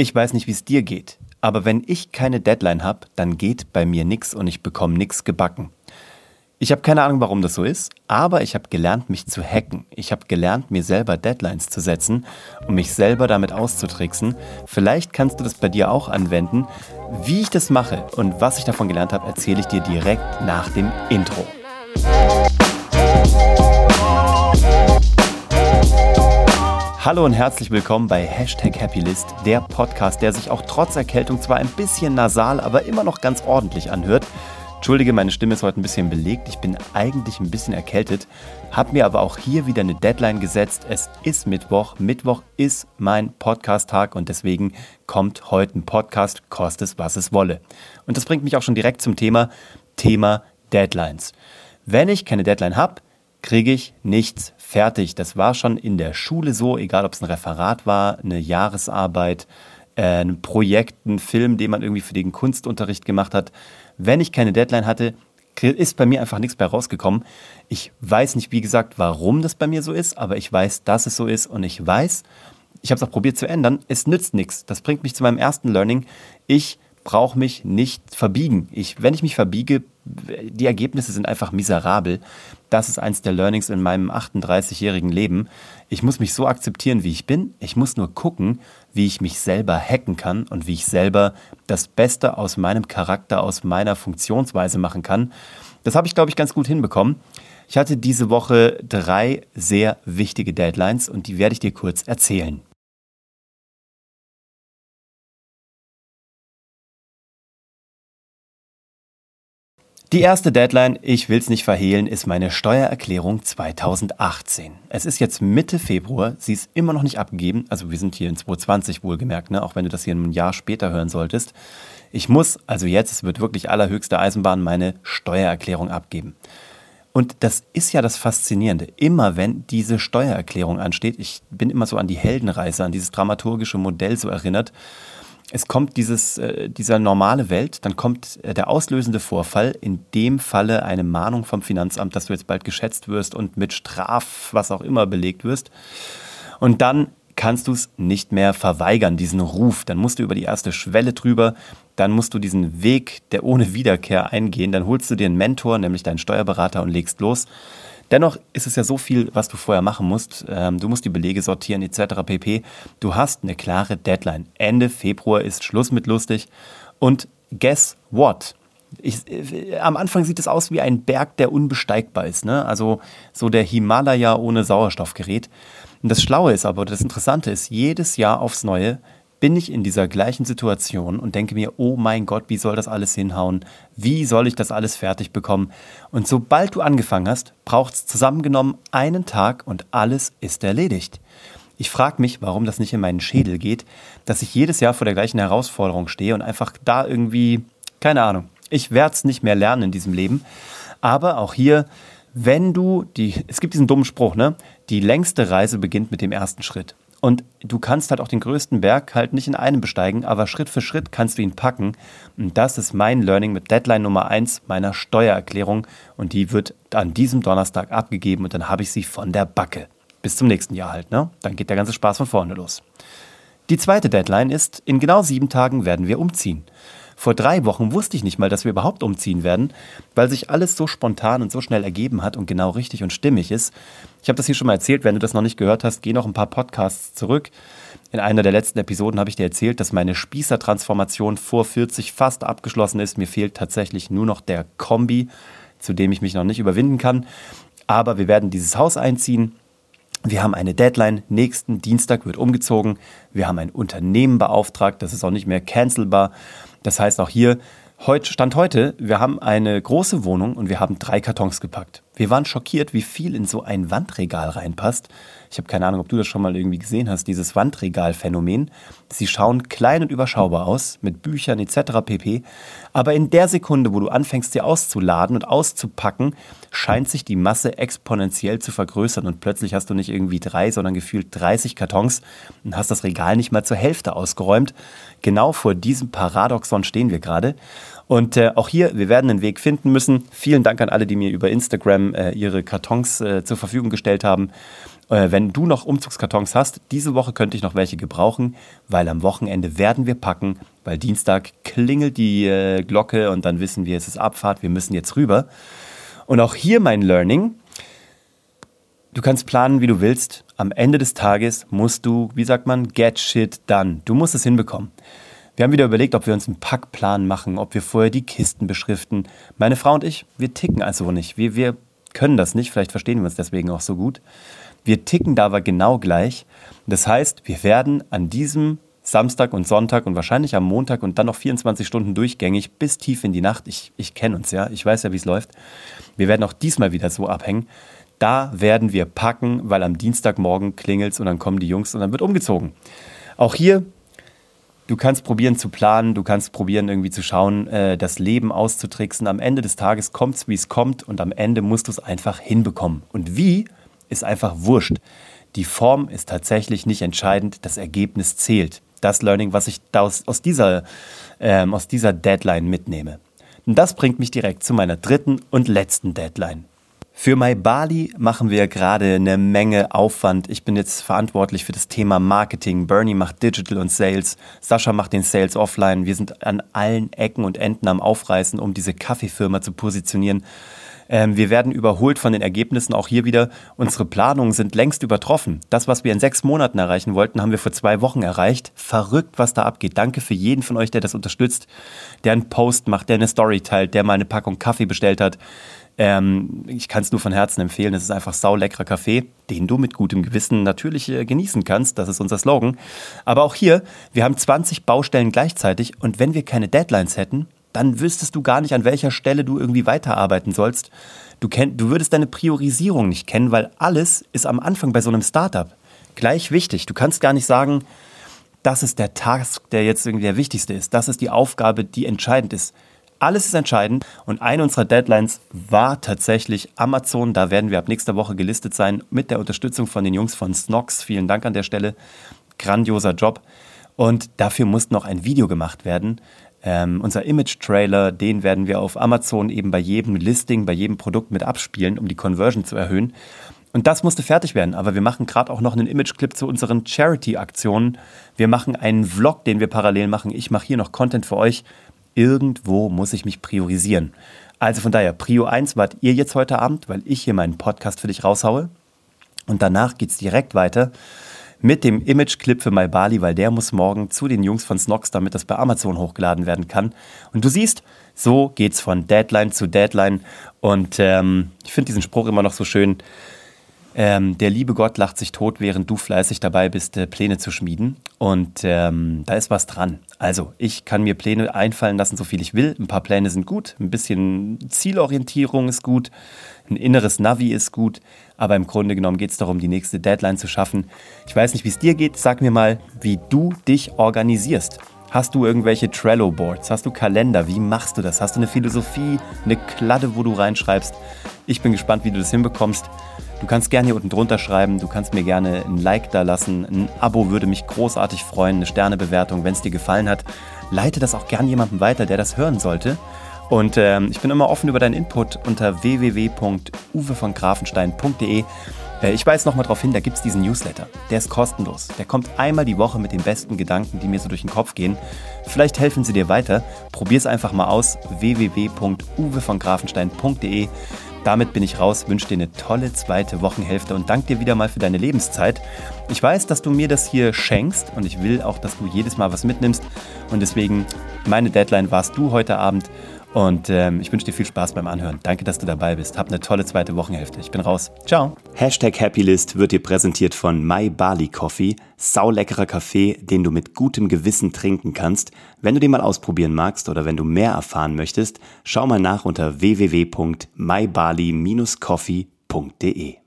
Ich weiß nicht, wie es dir geht, aber wenn ich keine Deadline habe, dann geht bei mir nichts und ich bekomme nichts gebacken. Ich habe keine Ahnung, warum das so ist, aber ich habe gelernt, mich zu hacken. Ich habe gelernt, mir selber Deadlines zu setzen und mich selber damit auszutricksen. Vielleicht kannst du das bei dir auch anwenden. Wie ich das mache und was ich davon gelernt habe, erzähle ich dir direkt nach dem Intro. Hallo und herzlich willkommen bei Hashtag Happylist, der Podcast, der sich auch trotz Erkältung zwar ein bisschen nasal, aber immer noch ganz ordentlich anhört. Entschuldige, meine Stimme ist heute ein bisschen belegt. Ich bin eigentlich ein bisschen erkältet, habe mir aber auch hier wieder eine Deadline gesetzt. Es ist Mittwoch. Mittwoch ist mein Podcast-Tag und deswegen kommt heute ein Podcast, koste es, was es wolle. Und das bringt mich auch schon direkt zum Thema, Thema Deadlines. Wenn ich keine Deadline habe, kriege ich nichts fertig. Das war schon in der Schule so, egal ob es ein Referat war, eine Jahresarbeit, äh, ein Projekt, ein Film, den man irgendwie für den Kunstunterricht gemacht hat. Wenn ich keine Deadline hatte, ist bei mir einfach nichts mehr rausgekommen. Ich weiß nicht, wie gesagt, warum das bei mir so ist, aber ich weiß, dass es so ist und ich weiß, ich habe es auch probiert zu ändern, es nützt nichts. Das bringt mich zu meinem ersten Learning. Ich brauche mich nicht verbiegen. Ich, wenn ich mich verbiege, die Ergebnisse sind einfach miserabel. Das ist eins der Learnings in meinem 38-jährigen Leben. Ich muss mich so akzeptieren, wie ich bin. Ich muss nur gucken, wie ich mich selber hacken kann und wie ich selber das Beste aus meinem Charakter, aus meiner Funktionsweise machen kann. Das habe ich, glaube ich, ganz gut hinbekommen. Ich hatte diese Woche drei sehr wichtige Deadlines und die werde ich dir kurz erzählen. Die erste Deadline, ich will es nicht verhehlen, ist meine Steuererklärung 2018. Es ist jetzt Mitte Februar, sie ist immer noch nicht abgegeben, also wir sind hier in 2020 wohlgemerkt, ne? auch wenn du das hier ein Jahr später hören solltest. Ich muss also jetzt, es wird wirklich allerhöchste Eisenbahn, meine Steuererklärung abgeben. Und das ist ja das Faszinierende. Immer wenn diese Steuererklärung ansteht, ich bin immer so an die Heldenreise, an dieses dramaturgische Modell so erinnert, es kommt dieses, äh, dieser normale Welt, dann kommt äh, der auslösende Vorfall, in dem Falle eine Mahnung vom Finanzamt, dass du jetzt bald geschätzt wirst und mit Straf, was auch immer, belegt wirst. Und dann kannst du es nicht mehr verweigern, diesen Ruf. Dann musst du über die erste Schwelle drüber, dann musst du diesen Weg der ohne Wiederkehr eingehen, dann holst du dir einen Mentor, nämlich deinen Steuerberater und legst los. Dennoch ist es ja so viel, was du vorher machen musst. Ähm, du musst die Belege sortieren etc. pp. Du hast eine klare Deadline. Ende Februar ist Schluss mit lustig. Und guess what? Ich, äh, am Anfang sieht es aus wie ein Berg, der unbesteigbar ist. Ne? Also so der Himalaya ohne Sauerstoffgerät. Und das Schlaue ist aber, das Interessante ist, jedes Jahr aufs Neue bin ich in dieser gleichen Situation und denke mir, oh mein Gott, wie soll das alles hinhauen? Wie soll ich das alles fertig bekommen? Und sobald du angefangen hast, braucht es zusammengenommen einen Tag und alles ist erledigt. Ich frage mich, warum das nicht in meinen Schädel geht, dass ich jedes Jahr vor der gleichen Herausforderung stehe und einfach da irgendwie, keine Ahnung, ich werde es nicht mehr lernen in diesem Leben. Aber auch hier, wenn du die, es gibt diesen dummen Spruch, ne? Die längste Reise beginnt mit dem ersten Schritt. Und du kannst halt auch den größten Berg halt nicht in einem besteigen, aber Schritt für Schritt kannst du ihn packen. Und das ist mein Learning mit Deadline Nummer 1 meiner Steuererklärung. Und die wird an diesem Donnerstag abgegeben und dann habe ich sie von der Backe. Bis zum nächsten Jahr halt, ne? Dann geht der ganze Spaß von vorne los. Die zweite Deadline ist, in genau sieben Tagen werden wir umziehen. Vor drei Wochen wusste ich nicht mal, dass wir überhaupt umziehen werden, weil sich alles so spontan und so schnell ergeben hat und genau richtig und stimmig ist. Ich habe das hier schon mal erzählt, wenn du das noch nicht gehört hast, geh noch ein paar Podcasts zurück. In einer der letzten Episoden habe ich dir erzählt, dass meine Spießer-Transformation vor 40 fast abgeschlossen ist. Mir fehlt tatsächlich nur noch der Kombi, zu dem ich mich noch nicht überwinden kann. Aber wir werden dieses Haus einziehen. Wir haben eine Deadline, nächsten Dienstag wird umgezogen. Wir haben ein Unternehmen beauftragt, das ist auch nicht mehr cancelbar. Das heißt auch hier, heute, Stand heute, wir haben eine große Wohnung und wir haben drei Kartons gepackt. Wir waren schockiert, wie viel in so ein Wandregal reinpasst. Ich habe keine Ahnung, ob du das schon mal irgendwie gesehen hast, dieses Wandregal-Phänomen. Sie schauen klein und überschaubar aus, mit Büchern etc. pp. Aber in der Sekunde, wo du anfängst, sie auszuladen und auszupacken, scheint sich die Masse exponentiell zu vergrößern und plötzlich hast du nicht irgendwie drei, sondern gefühlt 30 Kartons und hast das Regal nicht mal zur Hälfte ausgeräumt. Genau vor diesem Paradoxon stehen wir gerade. Und äh, auch hier, wir werden einen Weg finden müssen. Vielen Dank an alle, die mir über Instagram äh, ihre Kartons äh, zur Verfügung gestellt haben. Äh, wenn du noch Umzugskartons hast, diese Woche könnte ich noch welche gebrauchen, weil am Wochenende werden wir packen, weil Dienstag klingelt die äh, Glocke und dann wissen wir, es ist Abfahrt, wir müssen jetzt rüber. Und auch hier mein Learning. Du kannst planen, wie du willst. Am Ende des Tages musst du, wie sagt man, get shit done. Du musst es hinbekommen. Wir haben wieder überlegt, ob wir uns einen Packplan machen, ob wir vorher die Kisten beschriften. Meine Frau und ich, wir ticken also nicht. Wir, wir können das nicht, vielleicht verstehen wir uns deswegen auch so gut. Wir ticken da aber genau gleich. Das heißt, wir werden an diesem Samstag und Sonntag und wahrscheinlich am Montag und dann noch 24 Stunden durchgängig bis tief in die Nacht. Ich, ich kenne uns ja, ich weiß ja, wie es läuft. Wir werden auch diesmal wieder so abhängen. Da werden wir packen, weil am Dienstagmorgen klingelt und dann kommen die Jungs und dann wird umgezogen. Auch hier du kannst probieren zu planen, du kannst probieren irgendwie zu schauen, äh, das Leben auszutricksen. Am Ende des Tages kommt es, wie es kommt und am Ende musst du es einfach hinbekommen. Und wie ist einfach wurscht. Die Form ist tatsächlich nicht entscheidend, das Ergebnis zählt. Das Learning, was ich aus, aus, dieser, ähm, aus dieser Deadline mitnehme. Und das bringt mich direkt zu meiner dritten und letzten Deadline. Für MyBali machen wir gerade eine Menge Aufwand. Ich bin jetzt verantwortlich für das Thema Marketing. Bernie macht Digital und Sales. Sascha macht den Sales offline. Wir sind an allen Ecken und Enden am Aufreißen, um diese Kaffeefirma zu positionieren. Ähm, wir werden überholt von den Ergebnissen. Auch hier wieder, unsere Planungen sind längst übertroffen. Das, was wir in sechs Monaten erreichen wollten, haben wir vor zwei Wochen erreicht. Verrückt, was da abgeht. Danke für jeden von euch, der das unterstützt, der einen Post macht, der eine Story teilt, der mal eine Packung Kaffee bestellt hat. Ähm, ich kann es nur von Herzen empfehlen. Es ist einfach sauleckerer Kaffee, den du mit gutem Gewissen natürlich äh, genießen kannst. Das ist unser Slogan. Aber auch hier, wir haben 20 Baustellen gleichzeitig und wenn wir keine Deadlines hätten, dann wüsstest du gar nicht, an welcher Stelle du irgendwie weiterarbeiten sollst. Du, kenn, du würdest deine Priorisierung nicht kennen, weil alles ist am Anfang bei so einem Startup gleich wichtig. Du kannst gar nicht sagen, das ist der Task, der jetzt irgendwie der wichtigste ist. Das ist die Aufgabe, die entscheidend ist. Alles ist entscheidend und eine unserer Deadlines war tatsächlich Amazon. Da werden wir ab nächster Woche gelistet sein mit der Unterstützung von den Jungs von Snox. Vielen Dank an der Stelle. Grandioser Job. Und dafür muss noch ein Video gemacht werden. Ähm, unser Image-Trailer, den werden wir auf Amazon eben bei jedem Listing, bei jedem Produkt mit abspielen, um die Conversion zu erhöhen. Und das musste fertig werden, aber wir machen gerade auch noch einen Image-Clip zu unseren Charity-Aktionen. Wir machen einen Vlog, den wir parallel machen. Ich mache hier noch Content für euch irgendwo muss ich mich priorisieren. Also von daher, Prio 1 wart ihr jetzt heute Abend, weil ich hier meinen Podcast für dich raushaue. Und danach geht es direkt weiter mit dem Image-Clip für MyBali, weil der muss morgen zu den Jungs von Snox, damit das bei Amazon hochgeladen werden kann. Und du siehst, so geht es von Deadline zu Deadline. Und ähm, ich finde diesen Spruch immer noch so schön. Ähm, der liebe Gott lacht sich tot, während du fleißig dabei bist, äh, Pläne zu schmieden. Und ähm, da ist was dran. Also, ich kann mir Pläne einfallen lassen, so viel ich will. Ein paar Pläne sind gut, ein bisschen Zielorientierung ist gut, ein inneres Navi ist gut, aber im Grunde genommen geht es darum, die nächste Deadline zu schaffen. Ich weiß nicht, wie es dir geht. Sag mir mal, wie du dich organisierst. Hast du irgendwelche Trello-Boards? Hast du Kalender? Wie machst du das? Hast du eine Philosophie, eine Kladde, wo du reinschreibst? Ich bin gespannt, wie du das hinbekommst. Du kannst gerne hier unten drunter schreiben, du kannst mir gerne ein Like da lassen, ein Abo würde mich großartig freuen, eine Sternebewertung, wenn es dir gefallen hat. Leite das auch gerne jemandem weiter, der das hören sollte. Und ähm, ich bin immer offen über deinen Input unter www.uwevongrafenstein.de. Äh, ich weise nochmal darauf hin, da gibt es diesen Newsletter. Der ist kostenlos. Der kommt einmal die Woche mit den besten Gedanken, die mir so durch den Kopf gehen. Vielleicht helfen sie dir weiter. Probier es einfach mal aus. www.uwevongrafenstein.de damit bin ich raus, wünsche dir eine tolle zweite Wochenhälfte und danke dir wieder mal für deine Lebenszeit. Ich weiß, dass du mir das hier schenkst und ich will auch, dass du jedes Mal was mitnimmst. Und deswegen, meine Deadline warst du heute Abend. Und ähm, ich wünsche dir viel Spaß beim Anhören. Danke, dass du dabei bist. Hab eine tolle zweite Wochenhälfte. Ich bin raus. Ciao. Hashtag Happylist wird dir präsentiert von My Bali Coffee. Sauleckerer Kaffee, den du mit gutem Gewissen trinken kannst. Wenn du den mal ausprobieren magst oder wenn du mehr erfahren möchtest, schau mal nach unter www.mybali-coffee.de.